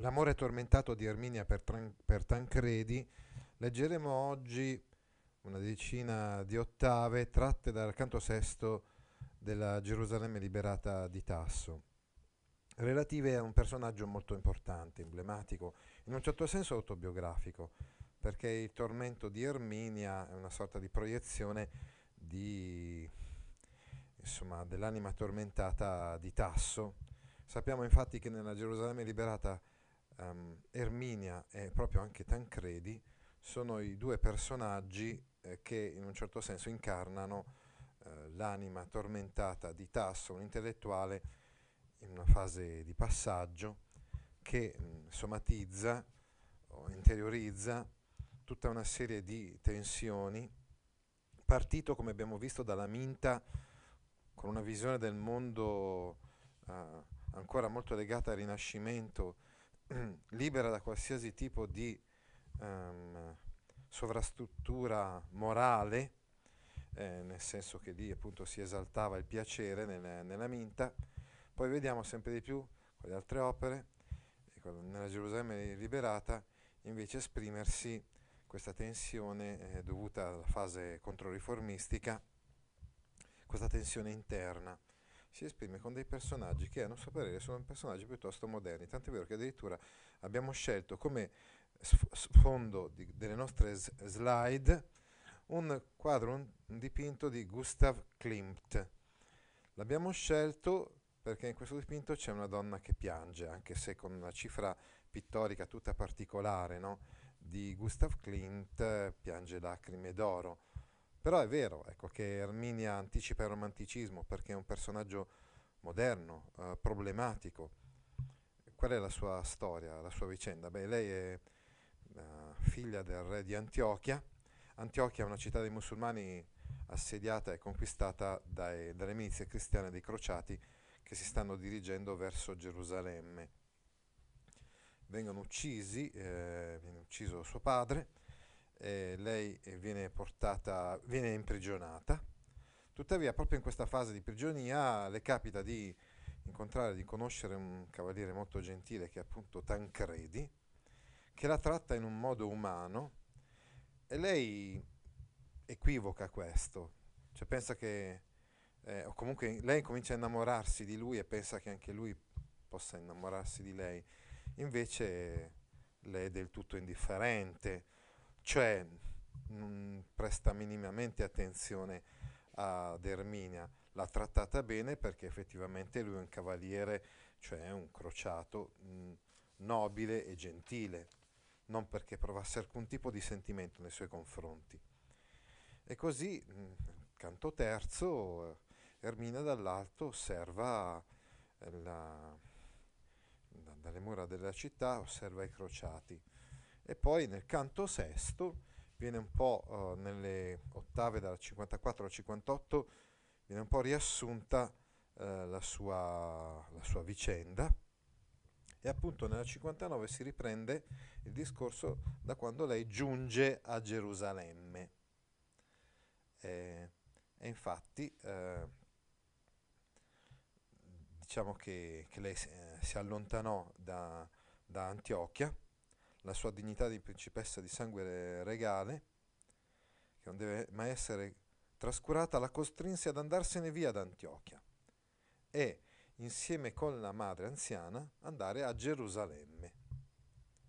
L'amore tormentato di Erminia per, Tran- per Tancredi, leggeremo oggi una decina di ottave tratte dal canto sesto della Gerusalemme liberata di Tasso, relative a un personaggio molto importante, emblematico, in un certo senso autobiografico, perché il tormento di Erminia è una sorta di proiezione di, insomma, dell'anima tormentata di Tasso. Sappiamo infatti che nella Gerusalemme liberata um, Erminia e proprio anche Tancredi sono i due personaggi eh, che in un certo senso incarnano eh, l'anima tormentata di Tasso, un intellettuale in una fase di passaggio che mh, somatizza o interiorizza tutta una serie di tensioni, partito come abbiamo visto dalla Minta con una visione del mondo uh, ancora molto legata al Rinascimento, libera da qualsiasi tipo di um, sovrastruttura morale, eh, nel senso che lì appunto si esaltava il piacere nel, nella Minta, poi vediamo sempre di più con le altre opere, nella Gerusalemme liberata, invece esprimersi questa tensione eh, dovuta alla fase controriformistica, questa tensione interna si esprime con dei personaggi che a nostro parere sono personaggi piuttosto moderni, tant'è vero che addirittura abbiamo scelto come sfondo di, delle nostre slide un quadro, un, un dipinto di Gustav Klimt. L'abbiamo scelto perché in questo dipinto c'è una donna che piange, anche se con una cifra pittorica tutta particolare, no? di Gustav Klimt piange lacrime d'oro. Però è vero ecco, che Erminia anticipa il romanticismo perché è un personaggio moderno, eh, problematico. Qual è la sua storia, la sua vicenda? Beh, lei è uh, figlia del re di Antiochia. Antiochia è una città dei musulmani assediata e conquistata dai, dalle milizie cristiane dei crociati che si stanno dirigendo verso Gerusalemme. Vengono uccisi, eh, viene ucciso suo padre, eh, lei viene portata, viene imprigionata. Tuttavia, proprio in questa fase di prigionia le capita di incontrare, di conoscere un cavaliere molto gentile che è appunto Tancredi, che la tratta in un modo umano. E lei equivoca questo, cioè pensa che, eh, o comunque lei comincia a innamorarsi di lui e pensa che anche lui possa innamorarsi di lei, invece lei è del tutto indifferente, cioè non presta minimamente attenzione ad Erminia, l'ha trattata bene perché effettivamente lui è un cavaliere, cioè un crociato mh, nobile e gentile, non perché provasse alcun tipo di sentimento nei suoi confronti. E così, mh, canto terzo, Ermina dall'alto osserva la, dalle mura della città, osserva i crociati e poi nel canto sesto viene un po' uh, nelle ottave dal 54 al 58 viene un po' riassunta uh, la, sua, la sua vicenda e appunto nella 59 si riprende il discorso da quando lei giunge a Gerusalemme. E, e infatti eh, diciamo che, che lei eh, si allontanò da, da Antiochia la sua dignità di principessa di sangue regale, che non deve mai essere trascurata, la costrinse ad andarsene via da Antiochia e, insieme con la madre anziana, andare a Gerusalemme,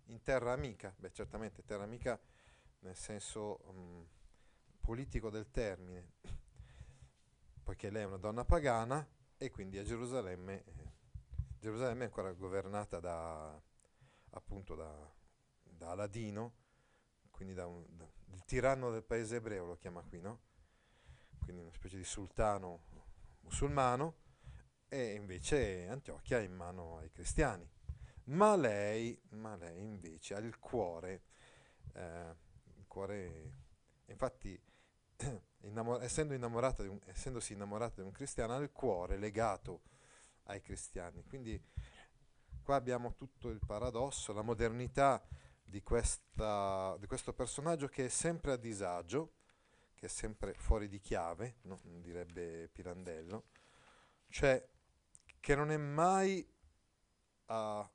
in terra amica, beh certamente terra amica nel senso um, politico del termine, poiché lei è una donna pagana e quindi a Gerusalemme, eh, Gerusalemme è ancora governata da, appunto da da Aladino, quindi da un, da, il tiranno del paese ebreo lo chiama qui, no? Quindi una specie di sultano musulmano e invece Antiochia è in mano ai cristiani. Ma lei, ma lei invece ha il cuore, eh, il cuore, infatti innamor- essendo innamorata un, essendosi innamorata di un cristiano, ha il cuore legato ai cristiani. Quindi qua abbiamo tutto il paradosso, la modernità di, questa, di questo personaggio che è sempre a disagio, che è sempre fuori di chiave, no? direbbe Pirandello, cioè che non è mai uh,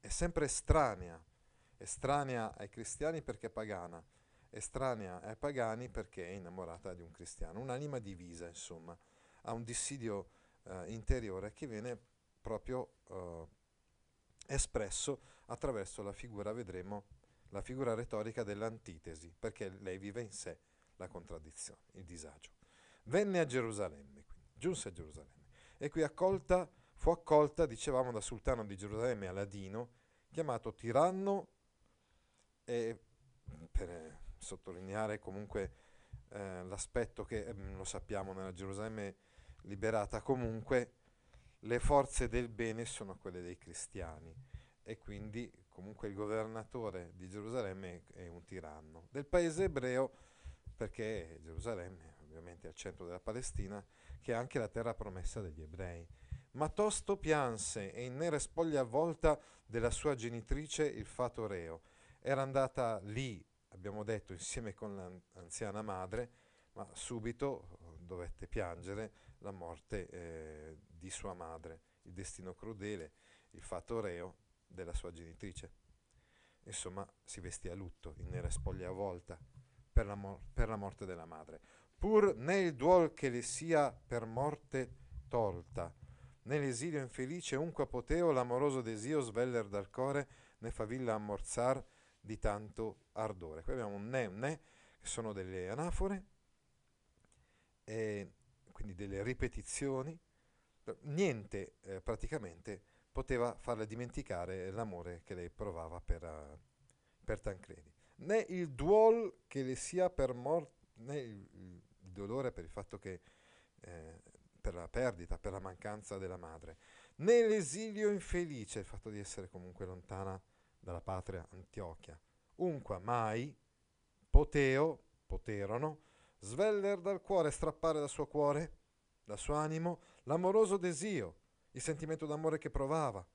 è sempre estranea, estranea ai cristiani perché è pagana, estranea ai pagani perché è innamorata di un cristiano, un'anima divisa, insomma, ha un dissidio eh, interiore che viene proprio eh, espresso attraverso la figura, vedremo, la figura retorica dell'antitesi, perché lei vive in sé la contraddizione, il disagio. Venne a Gerusalemme, quindi, giunse a Gerusalemme, e qui accolta, fu accolta, dicevamo, da sultano di Gerusalemme Aladino, chiamato tiranno, e per sottolineare comunque eh, l'aspetto che eh, lo sappiamo nella Gerusalemme liberata comunque, le forze del bene sono quelle dei cristiani e quindi comunque il governatore di Gerusalemme è un tiranno. Del paese ebreo, perché Gerusalemme ovviamente è al centro della Palestina, che è anche la terra promessa degli ebrei. Ma tosto pianse e in nere spoglie avvolta della sua genitrice il fato reo. Era andata lì, abbiamo detto, insieme con l'anziana madre, ma subito dovette piangere la morte eh, di sua madre, il destino crudele, il fatto reo della sua genitrice. Insomma, si vestì a lutto, in nera spoglia avvolta, per la, mor- per la morte della madre. Pur né il duol che le sia per morte tolta, né l'esilio infelice unque poteo l'amoroso desio sveller dal core, né favilla ammorzar di tanto ardore. Qui abbiamo un ne, un ne, che sono delle anafore, quindi delle ripetizioni, niente eh, praticamente poteva farle dimenticare l'amore che lei provava per, uh, per Tancredi. Né il duol che le sia per morte, né il, il, dolore per il fatto che, eh, per la perdita, per la mancanza della madre, né l'esilio infelice, il fatto di essere comunque lontana dalla patria Antiochia. Unqua mai poteo, poterono, sveller dal cuore, strappare dal suo cuore, dal suo animo, l'amoroso desio, il sentimento d'amore che provava.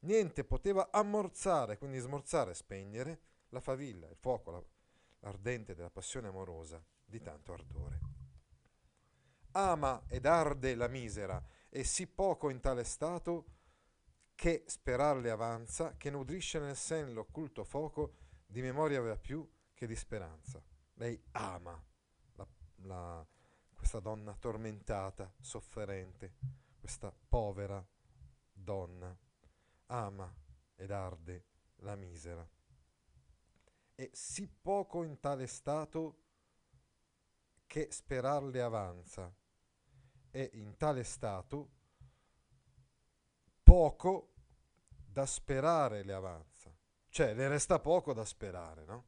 Niente poteva ammorzare, quindi smorzare, spegnere la favilla, il fuoco la, ardente della passione amorosa di tanto ardore. Ama ed arde la misera, e sì poco in tale stato che sperarle avanza, che nutrisce nel sen l'occulto fuoco, di memoria aveva più che di speranza. Lei ama la, questa donna tormentata, sofferente, questa povera donna, ama ed arde la misera. E sì poco in tale stato che sperarle avanza, e in tale stato poco da sperare le avanza. Cioè, le resta poco da sperare, no?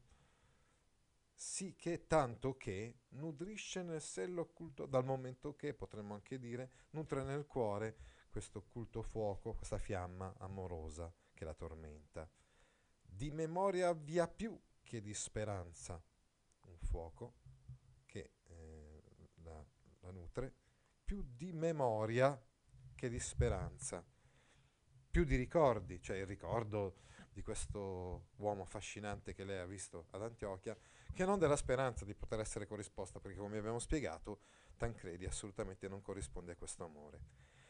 Sì che tanto che nutrisce nel sello occulto, dal momento che, potremmo anche dire, nutre nel cuore questo occulto fuoco, questa fiamma amorosa che la tormenta. Di memoria via più che di speranza, un fuoco che eh, la, la nutre, più di memoria che di speranza, più di ricordi, cioè il ricordo di questo uomo affascinante che lei ha visto ad Antiochia, che non della speranza di poter essere corrisposta, perché come abbiamo spiegato, Tancredi assolutamente non corrisponde a questo amore.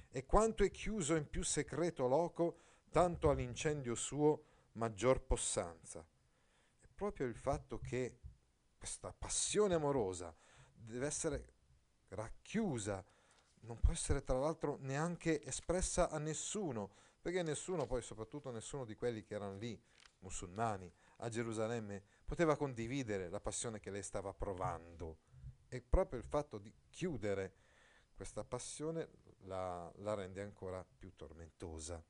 E quanto è chiuso in più secreto loco, tanto all'incendio suo maggior possanza. È proprio il fatto che questa passione amorosa deve essere racchiusa, non può essere tra l'altro neanche espressa a nessuno, perché nessuno, poi soprattutto nessuno di quelli che erano lì, musulmani, a Gerusalemme, poteva condividere la passione che lei stava provando. E proprio il fatto di chiudere questa passione la, la rende ancora più tormentosa.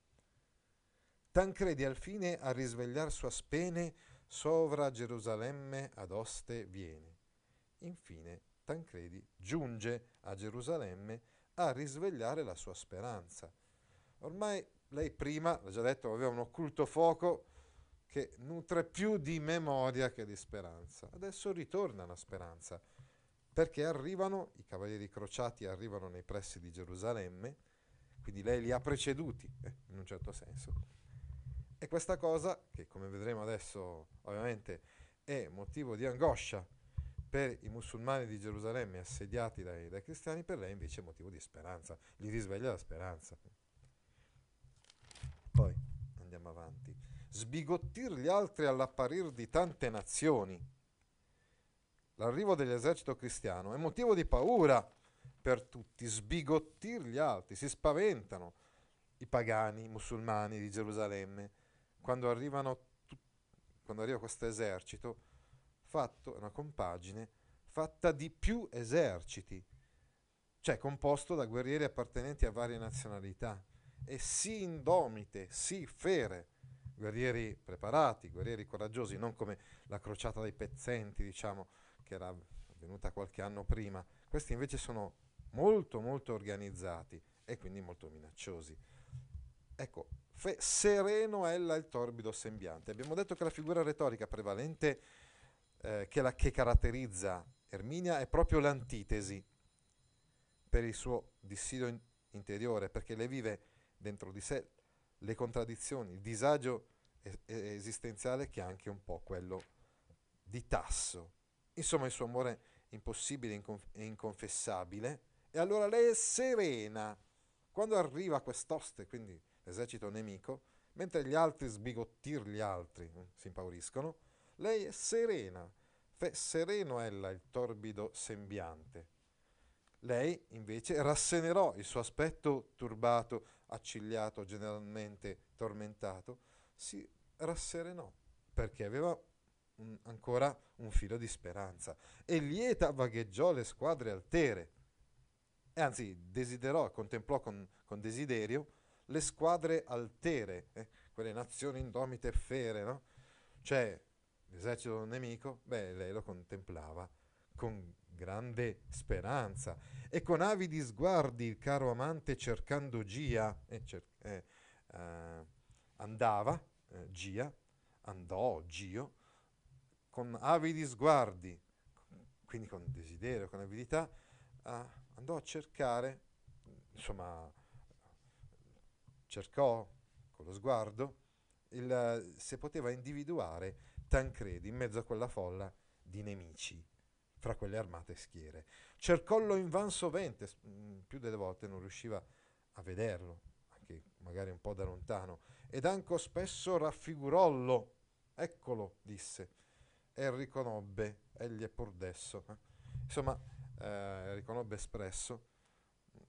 Tancredi al fine a risvegliar sua spene sovra Gerusalemme ad oste viene. Infine Tancredi giunge a Gerusalemme a risvegliare la sua speranza. Ormai lei prima, l'ho già detto, aveva un occulto fuoco che nutre più di memoria che di speranza. Adesso ritorna la speranza, perché arrivano, i cavalieri crociati arrivano nei pressi di Gerusalemme, quindi lei li ha preceduti, eh, in un certo senso. E questa cosa, che come vedremo adesso ovviamente è motivo di angoscia per i musulmani di Gerusalemme assediati dai, dai cristiani, per lei invece è motivo di speranza, gli risveglia la speranza. Poi andiamo avanti. Sbigottir gli altri all'apparir di tante nazioni. L'arrivo dell'esercito cristiano è motivo di paura per tutti, sbigottir gli altri, si spaventano i pagani, i musulmani di Gerusalemme, quando, arrivano, quando arriva questo esercito, fatto, una compagine fatta di più eserciti, cioè composto da guerrieri appartenenti a varie nazionalità, e sì indomite, sì fere, guerrieri preparati, guerrieri coraggiosi, non come la crociata dei pezzenti, diciamo, che era avvenuta qualche anno prima. Questi invece sono molto molto organizzati e quindi molto minacciosi. Ecco, fe, sereno ella il torbido sembiante. Abbiamo detto che la figura retorica prevalente eh, che, la, che caratterizza Erminia è proprio l'antitesi per il suo dissidio in, interiore, perché le vive dentro di sé le contraddizioni, il disagio esistenziale che è anche un po' quello di Tasso. Insomma, il suo amore impossibile e inconfessabile. E allora lei è serena. Quando arriva quest'oste, quindi l'esercito nemico, mentre gli altri sbigottir gli altri eh, si impauriscono, lei è serena. Fe sereno ella il torbido sembiante. Lei invece rassenerò il suo aspetto turbato, accigliato, generalmente tormentato, si rasserenò perché aveva un, ancora un filo di speranza. E lieta vagheggiò le squadre altere. E anzi desiderò, contemplò con, con desiderio le squadre altere, eh, quelle nazioni indomite e fere, no? Cioè l'esercito nemico, beh, lei lo contemplava con grande speranza. E con avidi sguardi il caro amante cercando Gia eh, cer- eh, eh, andava, eh, Gia, andò, Gio, con avidi sguardi, quindi con desiderio, con avidità, andò a cercare, insomma, cercò con lo sguardo il, se poteva individuare Tancredi in mezzo a quella folla di nemici fra quelle armate schiere. Cercollo in van sovente, mm, più delle volte non riusciva a vederlo, anche magari un po' da lontano, ed anco spesso raffigurollo. Eccolo, disse, e riconobbe, egli è pur desso. Eh? Insomma, eh, riconobbe espresso.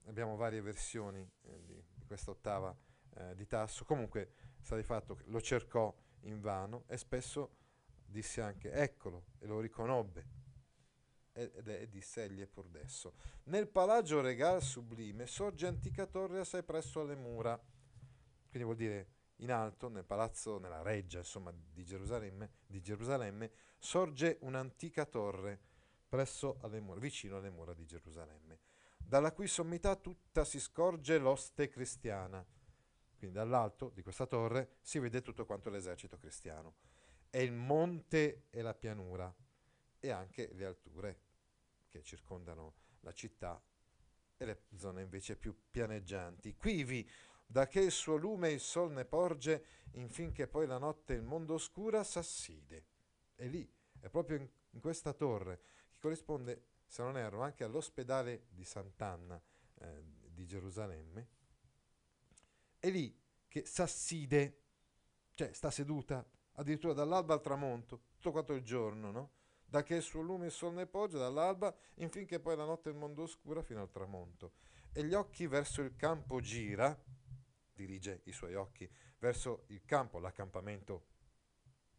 Abbiamo varie versioni eh, di, di questa ottava eh, di Tasso. Comunque, sta di fatto che lo cercò in vano e spesso disse anche eccolo e lo riconobbe ed è disse egli è pur desso. Nel palagio regal sublime sorge antica torre assai presso alle mura, quindi vuol dire in alto, nel palazzo, nella reggia insomma di Gerusalemme, di Gerusalemme sorge un'antica torre presso alle mura, vicino alle mura di Gerusalemme, dalla cui sommità tutta si scorge l'oste cristiana. Quindi dall'alto di questa torre si vede tutto quanto l'esercito cristiano. È il monte e la pianura, e anche le alture che circondano la città e le zone invece più pianeggianti. Quivi, da che il suo lume il sol ne porge, infinché poi la notte il mondo oscura s'asside. E lì, è proprio in, in questa torre, che corrisponde, se non erro, anche all'ospedale di Sant'Anna eh, di Gerusalemme, è lì che s'asside, cioè sta seduta addirittura dall'alba al tramonto, tutto quanto il giorno, no? Da che il suo lume il sol ne poggia dall'alba, infinché poi la notte il mondo oscura fino al tramonto. E gli occhi verso il campo gira, dirige i suoi occhi verso il campo, l'accampamento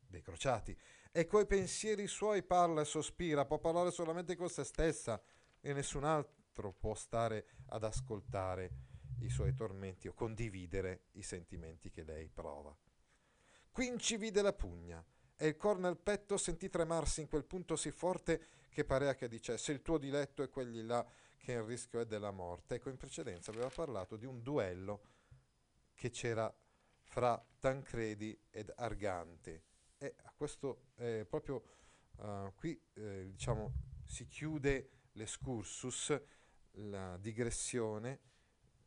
dei crociati, e coi pensieri suoi parla e sospira, può parlare solamente con se stessa e nessun altro può stare ad ascoltare i suoi tormenti o condividere i sentimenti che lei prova. Quinci vide la pugna, e il cor nel petto sentì tremarsi in quel punto sì forte che parea che dicesse il tuo diletto è quelli là che il rischio è della morte. Ecco, in precedenza aveva parlato di un duello che c'era fra Tancredi ed Argante e a questo eh, proprio uh, qui eh, diciamo si chiude l'escursus, la digressione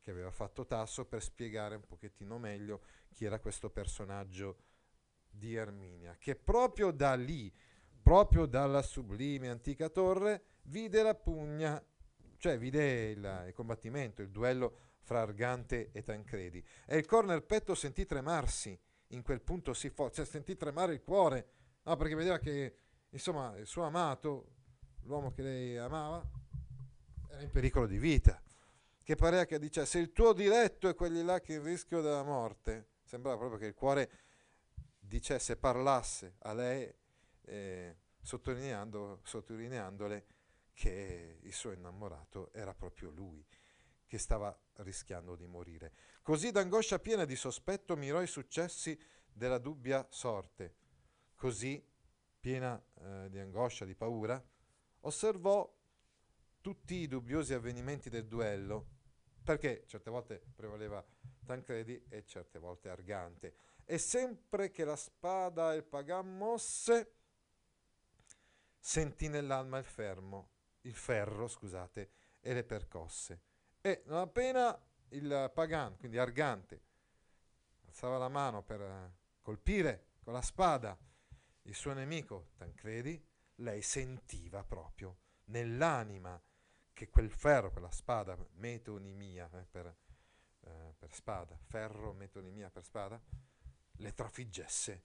che aveva fatto Tasso per spiegare un pochettino meglio chi era questo personaggio di Erminia, che proprio da lì, proprio dalla sublime antica torre, vide la pugna, cioè vide il, il combattimento, il duello fra Argante e Tancredi. E il cor nel petto sentì tremarsi in quel punto si forza, cioè sentì tremare il cuore, no, perché vedeva che insomma il suo amato, l'uomo che lei amava, era in pericolo di vita, che parea che dicesse il tuo diletto è quelli là che in rischio della morte, sembrava proprio che il cuore dicesse, parlasse a lei, eh, sottolineando, sottolineandole che il suo innamorato era proprio lui, che stava rischiando di morire. Così d'angoscia piena di sospetto mirò i successi della dubbia sorte. Così, piena eh, di angoscia, di paura, osservò tutti i dubbiosi avvenimenti del duello, perché certe volte prevaleva Tancredi e certe volte Argante. E sempre che la spada il pagan mosse, sentì nell'alma il fermo, il ferro, scusate, e le percosse. E non appena il pagan, quindi Argante, alzava la mano per colpire con la spada il suo nemico Tancredi, lei sentiva proprio nell'anima che quel ferro, quella spada, metonimia eh, per, eh, per spada, ferro, metonimia per spada, le trafiggesse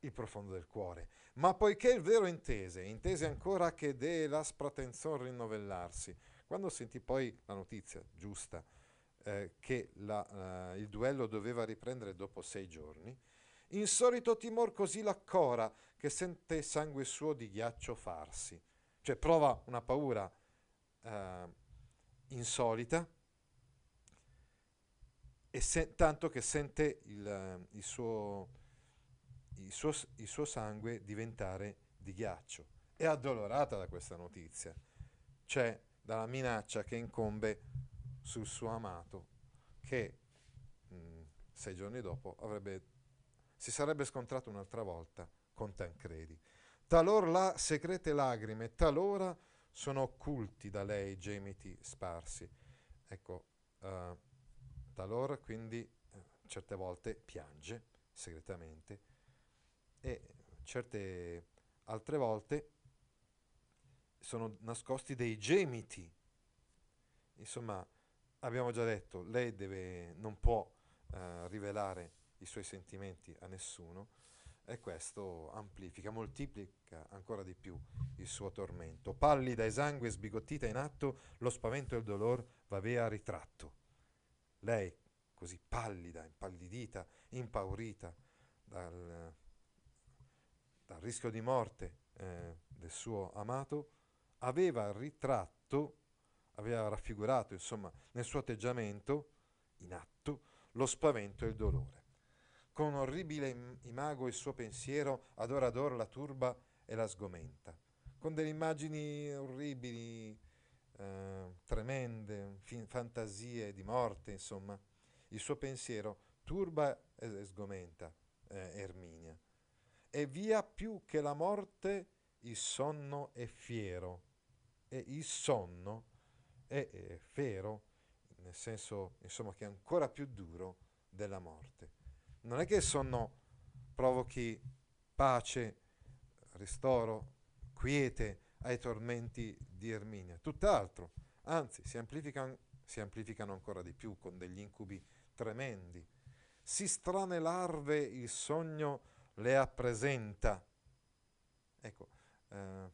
il profondo del cuore. Ma poiché il vero intese, intese ancora che de l'aspra tenzon rinnovellarsi, quando sentì poi la notizia giusta eh, che la, eh, il duello doveva riprendere dopo sei giorni, insolito timor così l'accora che sente sangue suo di ghiaccio farsi, cioè prova una paura eh, insolita, e se, tanto che sente il, il, suo, il, suo, il suo sangue diventare di ghiaccio. È addolorata da questa notizia, cioè dalla minaccia che incombe sul suo amato, che mh, mm, sei giorni dopo avrebbe, si sarebbe scontrato un'altra volta con Tancredi. Talora là segrete lagrime, talora sono occulti da lei gemiti sparsi. Ecco, uh, talora quindi eh, certe volte piange segretamente e certe altre volte sono nascosti dei gemiti. Insomma, abbiamo già detto, lei deve, non può eh, rivelare i suoi sentimenti a nessuno e questo amplifica, moltiplica ancora di più il suo tormento. Pallida, esangue, sbigottita in atto, lo spavento e il dolore v'avea ritratto. Lei, così pallida, impallidita, impaurita dal, dal rischio di morte eh, del suo amato, aveva ritratto, aveva raffigurato, insomma, nel suo atteggiamento, in atto, lo spavento e il dolore. Con orribile imago il suo pensiero ad ora ad ora la turba e la sgomenta, con delle immagini orribili, eh, tremende, fin- fantasie di morte, insomma. Il suo pensiero turba e sgomenta eh, Erminia. E via più che la morte il sonno è fiero, e il sonno è, è fiero, nel senso insomma, che è ancora più duro della morte. Non è che il sonno provochi pace, ristoro, quiete, ai tormenti di Erminia, tutt'altro, anzi si amplificano, si amplificano ancora di più con degli incubi tremendi. Si strane larve il sogno le appresenta. Ecco, eh,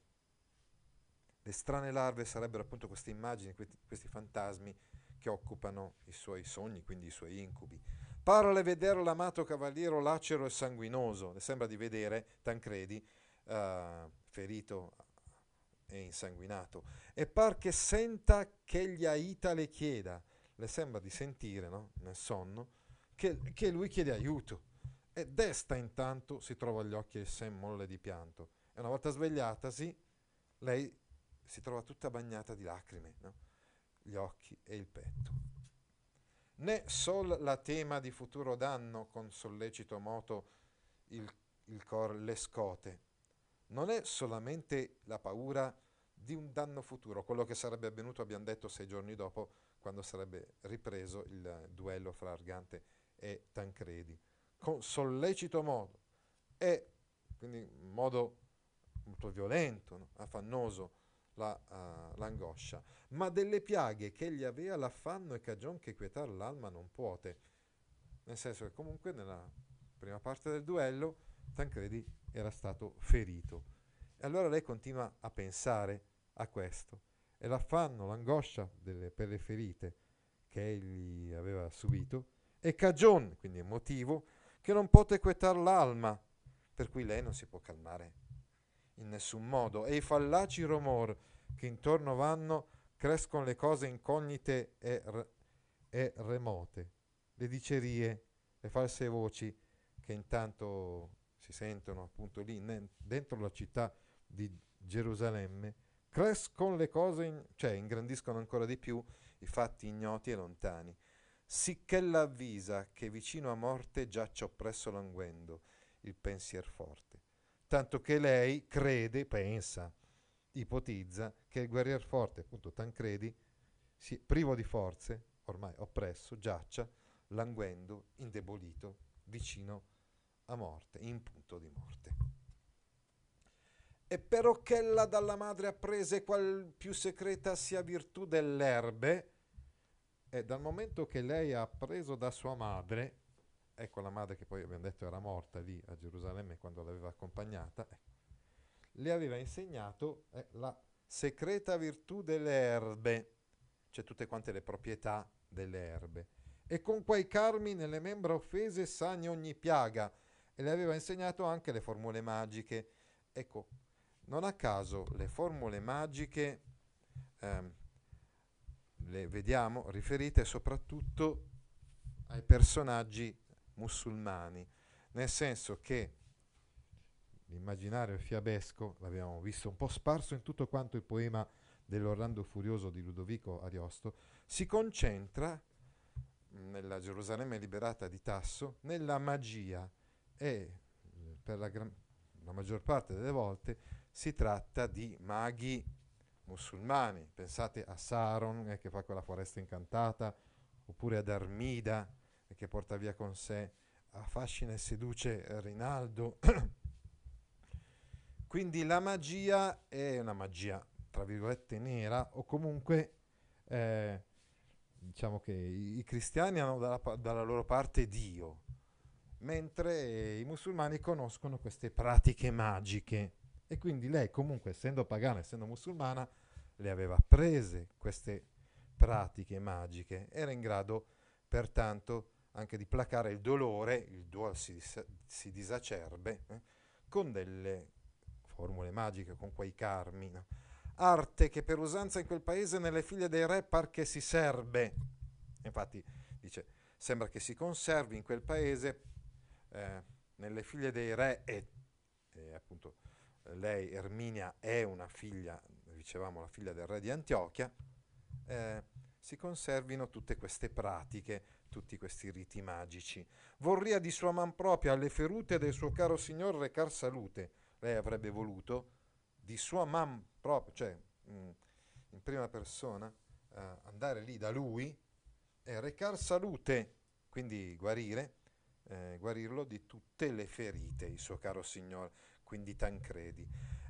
le strane larve sarebbero appunto queste immagini, questi, questi fantasmi che occupano i suoi sogni, quindi i suoi incubi. Parole vedere l'amato cavaliero lacero e sanguinoso, le sembra di vedere Tancredi, eh, ferito e insanguinato, e par che senta che gli Aita le chieda, le sembra di sentire no? nel sonno, che, che, lui chiede aiuto. E desta intanto si trova agli occhi il sen molle di pianto. E una volta svegliatasi, lei si trova tutta bagnata di lacrime, no? gli occhi e il petto. Né sol la tema di futuro danno con sollecito moto il, il cor le scote, non è solamente la paura di un danno futuro, quello che sarebbe avvenuto, abbiamo detto, sei giorni dopo, quando sarebbe ripreso il duello fra Argante e Tancredi, con sollecito modo. E quindi in modo molto violento, no? affannoso, la, uh, l'angoscia, ma delle piaghe che egli aveva l'affanno e cagion che quietar l'alma non puote, nel senso che comunque nella prima parte del duello, Tancredi era stato ferito. E allora lei continua a pensare a questo. E l'affanno, l'angoscia delle, per le ferite che egli aveva subito è cagione, quindi è motivo, che non pote quetar l'alma, per cui lei non si può calmare in nessun modo. E i fallaci rumor che intorno vanno crescono le cose incognite e, re- e remote, le dicerie, le false voci che intanto si sentono appunto lì dentro la città di Gerusalemme, crescono le cose, in, cioè ingrandiscono ancora di più i fatti ignoti e lontani. Sicché l'avvisa che vicino a morte giaccia oppresso languendo il pensier forte. Tanto che lei crede, pensa, ipotizza che il guerrier forte, appunto Tancredi, si, privo di forze, ormai oppresso, giaccia, languendo, indebolito, vicino a morte, in punto di morte. E però ch'ella dalla madre apprese qual più secreta sia virtù dell'erbe, e dal momento che lei ha appreso da sua madre, ecco la madre che poi abbiamo detto era morta lì a Gerusalemme quando l'aveva accompagnata, ecco, le aveva insegnato eh, la secreta virtù delle erbe, cioè tutte quante le proprietà delle erbe. E con quei carmi nelle membra offese sagna ogni piaga, e le aveva insegnato anche le formule magiche. Ecco, non a caso le formule magiche ehm, le vediamo riferite soprattutto ai personaggi musulmani, nel senso che l'immaginario fiabesco, l'abbiamo visto un po' sparso in tutto quanto il poema dell'Orlando Furioso di Ludovico Ariosto, si concentra nella Gerusalemme liberata di Tasso nella magia e per la, la maggior parte delle volte si tratta di maghi musulmani. Pensate a Saron eh, che fa quella foresta incantata, oppure ad Armida eh, che porta via con sé, affascina e seduce Rinaldo. Quindi la magia è una magia, tra virgolette, nera o comunque eh, diciamo che i, i cristiani hanno dalla, dalla, loro parte Dio, mentre i musulmani conoscono queste pratiche magiche e quindi lei comunque essendo pagana, essendo musulmana, le aveva prese queste pratiche magiche, era in grado pertanto anche di placare il dolore, il dual si, si disacerbe, eh, con delle formule magiche, con quei carmi. No? Arte che per usanza in quel paese nelle figlie dei re par che si serbe. Infatti dice, sembra che si conservi in quel paese eh, nelle figlie dei re e, e appunto lei Erminia è una figlia, dicevamo la figlia del re di Antiochia, eh, si conservino tutte queste pratiche, tutti questi riti magici. Vorria di sua man propria alle ferute del suo caro signor recar salute, lei avrebbe voluto di sua mamma proprio, cioè mh, mm, in prima persona, eh, andare lì da lui e recar salute, quindi guarire, eh, guarirlo di tutte le ferite, il suo caro signor, quindi Tancredi.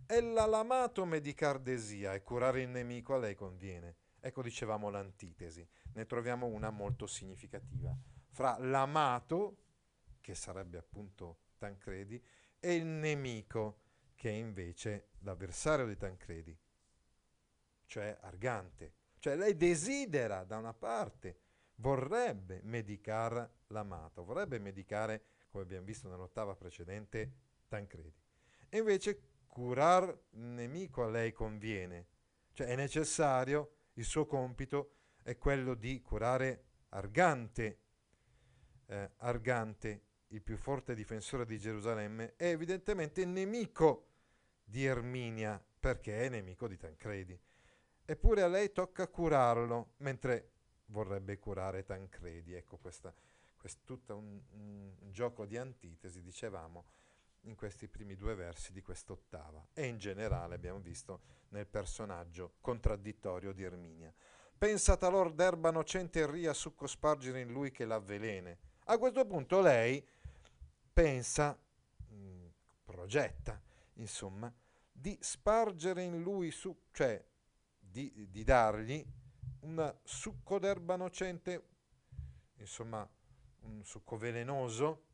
Ella l'amato medicardesia e curare il nemico a lei conviene. Ecco dicevamo l'antitesi, ne troviamo una molto significativa. Fra l'amato, che sarebbe appunto Tancredi, e il nemico, che è invece l'avversario di Tancredi, cioè Argante. Cioè lei desidera da una parte, vorrebbe medicare l'amato, vorrebbe medicare, come abbiamo visto nell'ottava precedente, Tancredi. E invece curar il nemico a lei conviene, cioè è necessario, il suo compito è quello di curare Argante, eh, Argante il più forte difensore di Gerusalemme, è evidentemente nemico di Erminia, perché è nemico di Tancredi. Eppure a lei tocca curarlo, mentre vorrebbe curare Tancredi. Ecco, questo è tutto un, un, gioco di antitesi, dicevamo, in questi primi due versi di quest'ottava. E in generale abbiamo visto nel personaggio contraddittorio di Erminia. Pensa talor d'erba nocente e ria succo spargere in lui che l'avvelene. A questo punto lei pensa, mh, mm, progetta, insomma, di spargere in lui, su, cioè di, di dargli un succo d'erba nocente, insomma, un succo velenoso,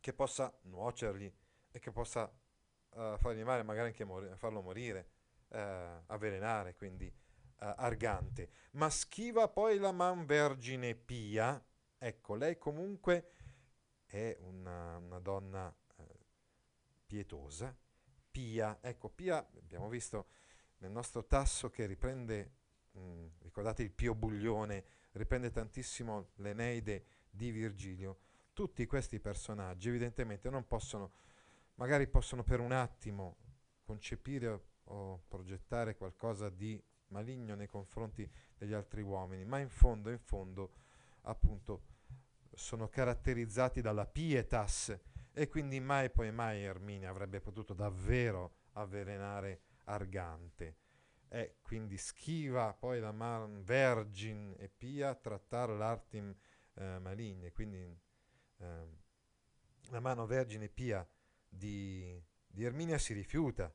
che possa nuocergli e che possa uh, fargli male, magari anche mor- farlo morire, uh, avvelenare, quindi uh, argante. Ma schiva poi la man vergine pia, ecco, lei comunque è una, una donna pietosa, pia, ecco, pia, abbiamo visto nel nostro tasso che riprende, mh, mm, ricordate il Pio Buglione, riprende tantissimo l'Eneide di Virgilio, tutti questi personaggi evidentemente non possono, magari possono per un attimo concepire o progettare qualcosa di maligno nei confronti degli altri uomini, ma in fondo, in fondo, appunto, sono caratterizzati dalla pietas. E quindi mai poi mai Erminia avrebbe potuto davvero avvelenare Argante. E quindi schiva poi la man vergin e pia trattare l'artim eh, maligne, quindi eh, la mano vergine pia di, di Erminia si rifiuta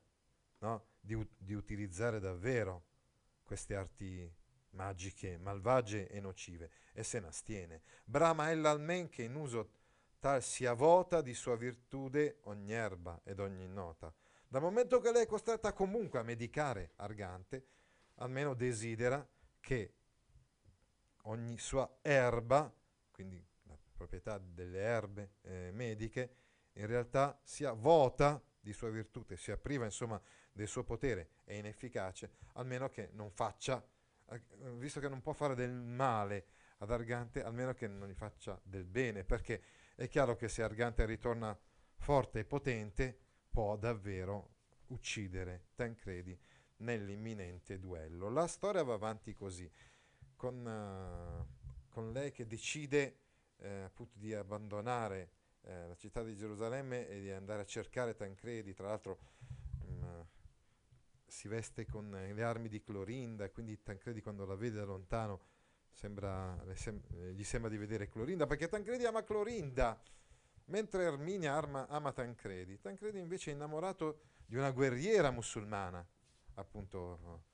no? di, di utilizzare davvero queste arti magiche, malvagie e nocive, e se ne astiene. Brama ella almen che in uso tal sia vota di sua virtude ogni erba ed ogni nota. Dal momento che lei è costretta comunque a medicare Argante, almeno desidera che ogni sua erba, quindi la proprietà delle erbe eh, mediche, in realtà sia vota di sua virtute, sia priva insomma del suo potere e inefficace, almeno che non faccia, eh, visto che non può fare del male ad Argante, almeno che non gli faccia del bene, perché è chiaro che se Argante ritorna forte e potente, può davvero uccidere Tancredi nell'imminente duello. La storia va avanti così, con, uh, con lei che decide eh, appunto di abbandonare eh, la città di Gerusalemme e di andare a cercare Tancredi, tra l'altro um, si veste con le armi di Clorinda, quindi Tancredi quando la vede da lontano Sembra, sem- gli sembra di vedere Clorinda, perché Tancredi ama Clorinda, mentre Erminia ama, ama Tancredi. Tancredi invece è innamorato di una guerriera musulmana, appunto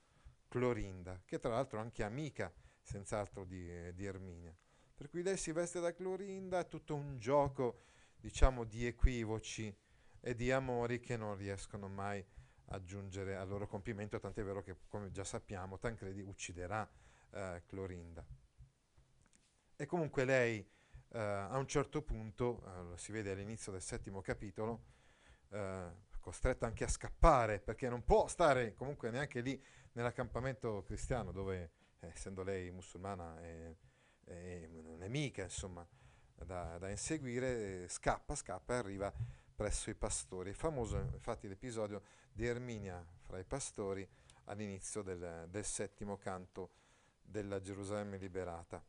Clorinda, che tra l'altro è anche amica, senz'altro, di, di Erminia. Per cui lei si veste da Clorinda, è tutto un gioco, diciamo, di equivoci e di amori che non riescono mai a giungere al loro compimento, tant'è vero che, come già sappiamo, Tancredi ucciderà eh, Clorinda. E comunque lei eh, a un certo punto, eh, lo si vede all'inizio del settimo capitolo, eh, costretta anche a scappare perché non può stare comunque neanche lì nell'accampamento cristiano dove, eh, essendo lei musulmana, è, è nemica insomma da, da inseguire, scappa, scappa e arriva presso i pastori. È famoso infatti l'episodio di Erminia fra i pastori all'inizio del, del settimo canto della Gerusalemme liberata.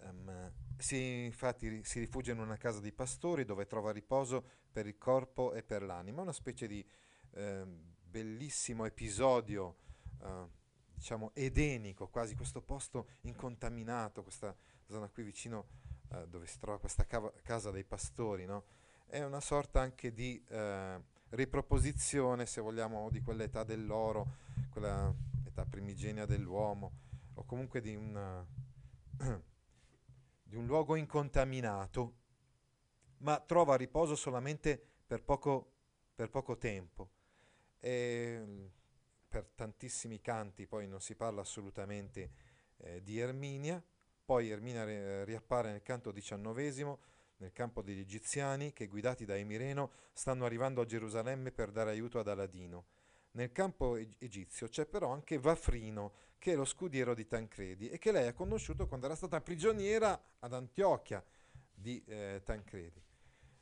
Um, si, infatti si rifugia in una casa di pastori dove trova riposo per il corpo e per l'anima, una specie di eh, bellissimo episodio, eh, diciamo, edenico, quasi questo posto incontaminato, questa zona qui vicino eh, dove si trova questa cava- casa dei pastori, no? è una sorta anche di eh, riproposizione, se vogliamo, di quell'età dell'oro, quella età primigenia dell'uomo, o comunque di, una, di un luogo incontaminato, ma trova riposo solamente per poco, per poco tempo. E per tantissimi canti poi non si parla assolutamente eh, di Erminia, poi Erminia ri- riappare nel canto diciannovesimo, nel campo degli egiziani che guidati da Emireno stanno arrivando a Gerusalemme per dare aiuto ad Aladino. Nel campo egizio c'è però anche Vafrino, che è lo scudiero di Tancredi e che lei ha conosciuto quando era stata prigioniera ad Antiochia di eh, Tancredi.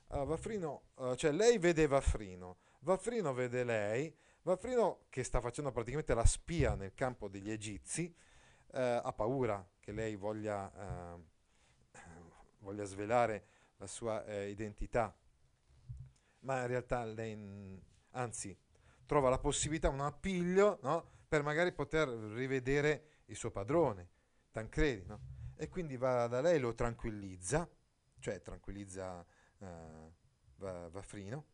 Uh, Vafrino, uh, cioè lei vede Vafrino, Vafrino vede lei, Vafrino che sta facendo praticamente la spia nel campo degli egizi, uh, ha paura che lei voglia, voglia svelare la sua eh, identità, ma in realtà lei, anzi, trova la possibilità, un appiglio, no? Per magari poter rivedere il suo padrone, Tancredi, no? e quindi va da lei, lo tranquillizza, cioè tranquillizza uh, Vafrino,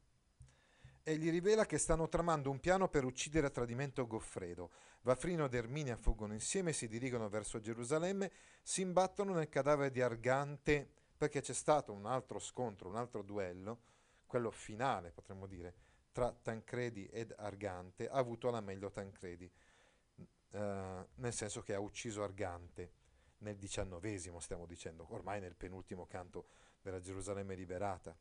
e gli rivela che stanno tramando un piano per uccidere a tradimento Goffredo. Vafrino ed Erminia fuggono insieme, si dirigono verso Gerusalemme, si imbattono nel cadavere di Argante perché c'è stato un altro scontro, un altro duello, quello finale potremmo dire, tra Tancredi ed Argante, ha avuto la meglio Tancredi, eh, nel senso che ha ucciso Argante nel diciannovesimo, stiamo dicendo, ormai nel penultimo canto della Gerusalemme liberata.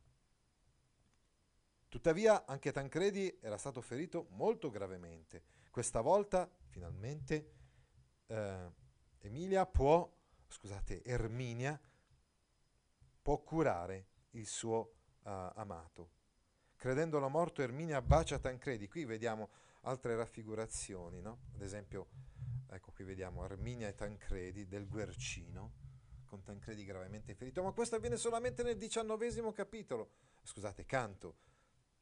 Tuttavia anche Tancredi era stato ferito molto gravemente. Questa volta, finalmente, eh, Emilia può, scusate, Erminia può curare il suo uh, amato. Credendolo morto, Erminia bacia Tancredi. Qui vediamo altre raffigurazioni, no? Ad esempio, ecco qui vediamo Erminia e Tancredi del Guercino, con Tancredi gravemente ferito, ma questo avviene solamente nel diciannovesimo capitolo, scusate, canto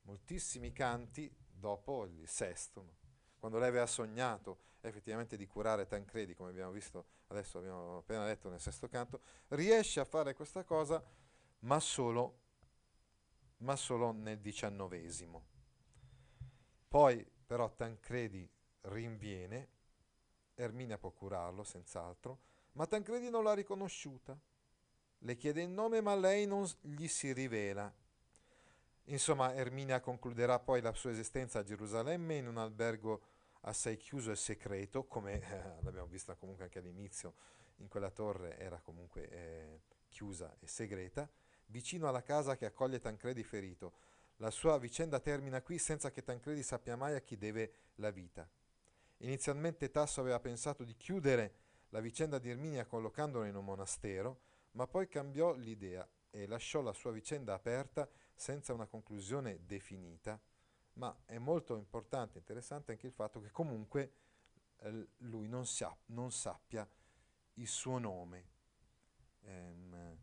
moltissimi canti dopo il sesto, no? quando lei aveva sognato effettivamente di curare Tancredi, come abbiamo visto adesso, abbiamo appena letto nel sesto canto, riesce a fare questa cosa, ma solo, ma solo nel diciannovesimo. Poi però Tancredi rinviene, Erminia può curarlo senz'altro, ma Tancredi non l'ha riconosciuta. Le chiede il nome, ma lei non gli si rivela Insomma, Erminia concluderà poi la sua esistenza a Gerusalemme in un albergo assai chiuso e segreto, come eh, l'abbiamo visto comunque anche all'inizio, in quella torre era comunque eh, chiusa e segreta, vicino alla casa che accoglie Tancredi ferito. La sua vicenda termina qui senza che Tancredi sappia mai a chi deve la vita. Inizialmente Tasso aveva pensato di chiudere la vicenda di Erminia collocandola in un monastero, ma poi cambiò l'idea e lasciò la sua vicenda aperta senza una conclusione definita, ma è molto importante e interessante anche il fatto che comunque eh, lui non, sa, non, sappia il suo nome, ehm,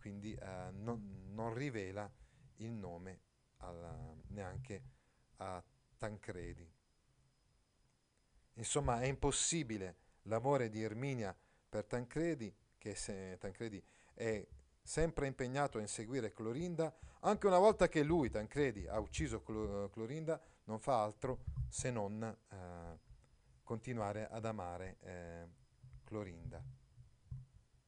quindi eh, non, non, rivela il nome alla, neanche a Tancredi. Insomma, è impossibile l'amore di Erminia per Tancredi, che se Tancredi è sempre impegnato a inseguire Clorinda, anche una volta che lui, Tancredi, ha ucciso Clorinda, non fa altro se non eh, continuare ad amare eh, Clorinda.